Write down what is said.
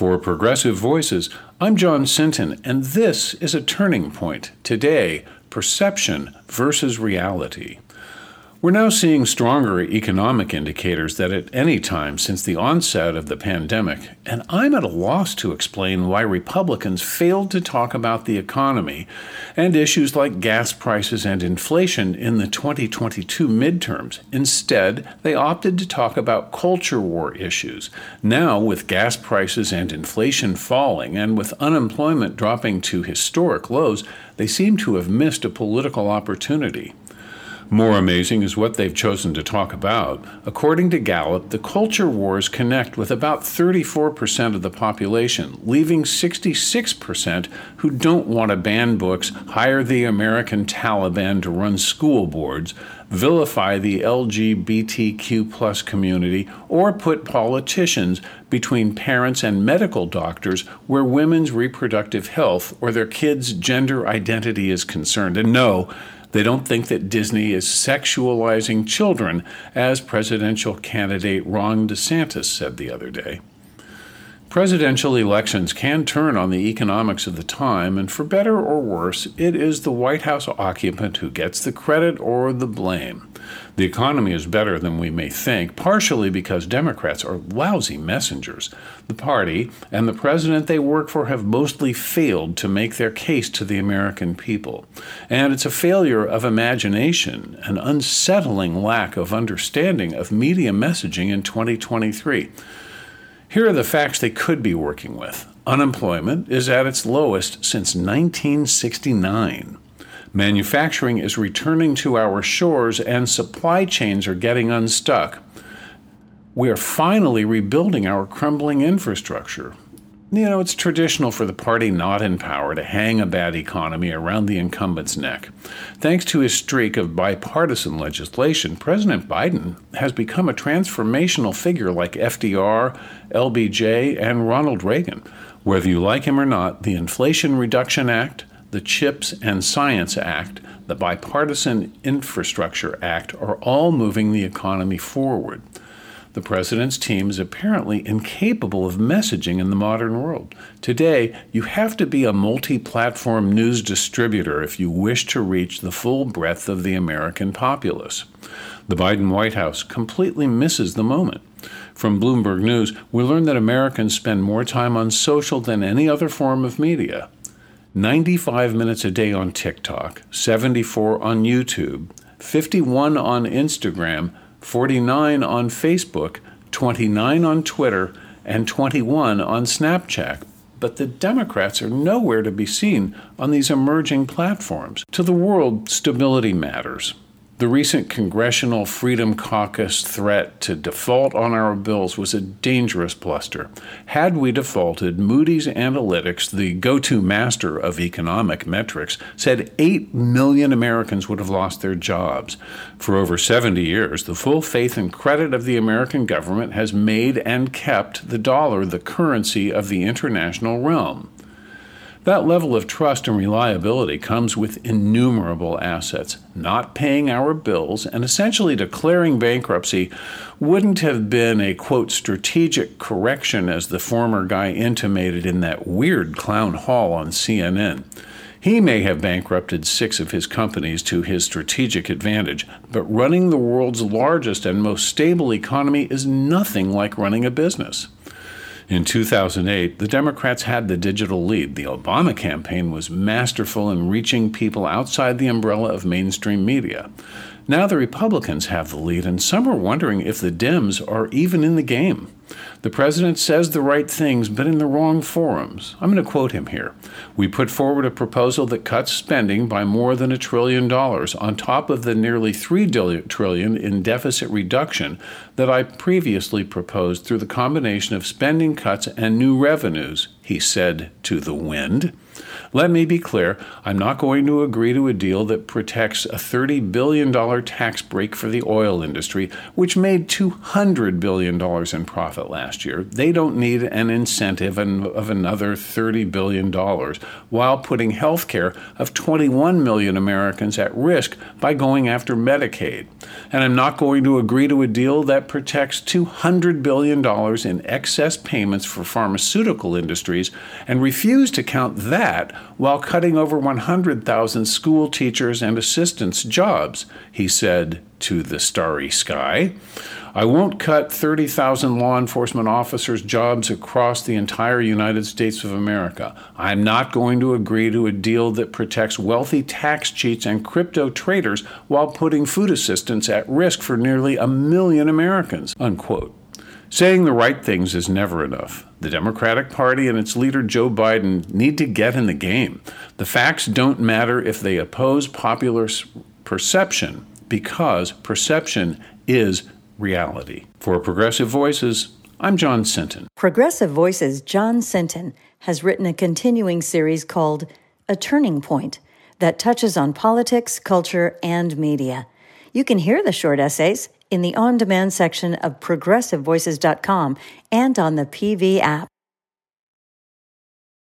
For Progressive Voices, I'm John Sinton, and this is a turning point. Today, perception versus reality. We're now seeing stronger economic indicators than at any time since the onset of the pandemic, and I'm at a loss to explain why Republicans failed to talk about the economy and issues like gas prices and inflation in the 2022 midterms. Instead, they opted to talk about culture war issues. Now, with gas prices and inflation falling, and with unemployment dropping to historic lows, they seem to have missed a political opportunity. More amazing is what they've chosen to talk about. According to Gallup, the culture wars connect with about 34% of the population, leaving 66% who don't want to ban books, hire the American Taliban to run school boards, vilify the LGBTQ community, or put politicians between parents and medical doctors where women's reproductive health or their kids' gender identity is concerned. And no, they don't think that Disney is sexualizing children, as presidential candidate Ron DeSantis said the other day. Presidential elections can turn on the economics of the time, and for better or worse, it is the White House occupant who gets the credit or the blame. The economy is better than we may think, partially because Democrats are lousy messengers. The party and the president they work for have mostly failed to make their case to the American people. And it's a failure of imagination, an unsettling lack of understanding of media messaging in 2023. Here are the facts they could be working with. Unemployment is at its lowest since 1969. Manufacturing is returning to our shores and supply chains are getting unstuck. We are finally rebuilding our crumbling infrastructure. You know, it's traditional for the party not in power to hang a bad economy around the incumbent's neck. Thanks to his streak of bipartisan legislation, President Biden has become a transformational figure like FDR, LBJ, and Ronald Reagan. Whether you like him or not, the Inflation Reduction Act, the CHIPS and Science Act, the Bipartisan Infrastructure Act are all moving the economy forward. The president's team is apparently incapable of messaging in the modern world. Today, you have to be a multi platform news distributor if you wish to reach the full breadth of the American populace. The Biden White House completely misses the moment. From Bloomberg News, we learn that Americans spend more time on social than any other form of media. 95 minutes a day on TikTok, 74 on YouTube, 51 on Instagram, 49 on Facebook, 29 on Twitter, and 21 on Snapchat. But the Democrats are nowhere to be seen on these emerging platforms. To the world, stability matters. The recent Congressional Freedom Caucus threat to default on our bills was a dangerous bluster. Had we defaulted, Moody's Analytics, the go to master of economic metrics, said 8 million Americans would have lost their jobs. For over 70 years, the full faith and credit of the American government has made and kept the dollar the currency of the international realm. That level of trust and reliability comes with innumerable assets. Not paying our bills and essentially declaring bankruptcy wouldn't have been a quote strategic correction, as the former guy intimated in that weird clown hall on CNN. He may have bankrupted six of his companies to his strategic advantage, but running the world's largest and most stable economy is nothing like running a business. In 2008, the Democrats had the digital lead. The Obama campaign was masterful in reaching people outside the umbrella of mainstream media. Now the Republicans have the lead, and some are wondering if the Dems are even in the game. The president says the right things, but in the wrong forums. I'm going to quote him here. We put forward a proposal that cuts spending by more than a trillion dollars on top of the nearly three trillion in deficit reduction that I previously proposed through the combination of spending cuts and new revenues, he said to the wind. Let me be clear I'm not going to agree to a deal that protects a $30 billion tax break for the oil industry, which made $200 billion in profit last year. They don't need an incentive of another $30 billion while putting health care of 21 million Americans at risk by going after Medicaid. And I'm not going to agree to a deal that protects $200 billion in excess payments for pharmaceutical industries and refuse to count that while cutting over 100,000 school teachers and assistants' jobs, he said to the starry sky. I won't cut 30,000 law enforcement officers' jobs across the entire United States of America. I'm not going to agree to a deal that protects wealthy tax cheats and crypto traders while putting food assistance at risk for nearly a million Americans. Unquote. Saying the right things is never enough. The Democratic Party and its leader Joe Biden need to get in the game. The facts don't matter if they oppose popular perception because perception is reality. For Progressive Voices, I'm John Sinton. Progressive Voices' John Sinton has written a continuing series called A Turning Point that touches on politics, culture, and media. You can hear the short essays in the on demand section of progressivevoices.com and on the PV app.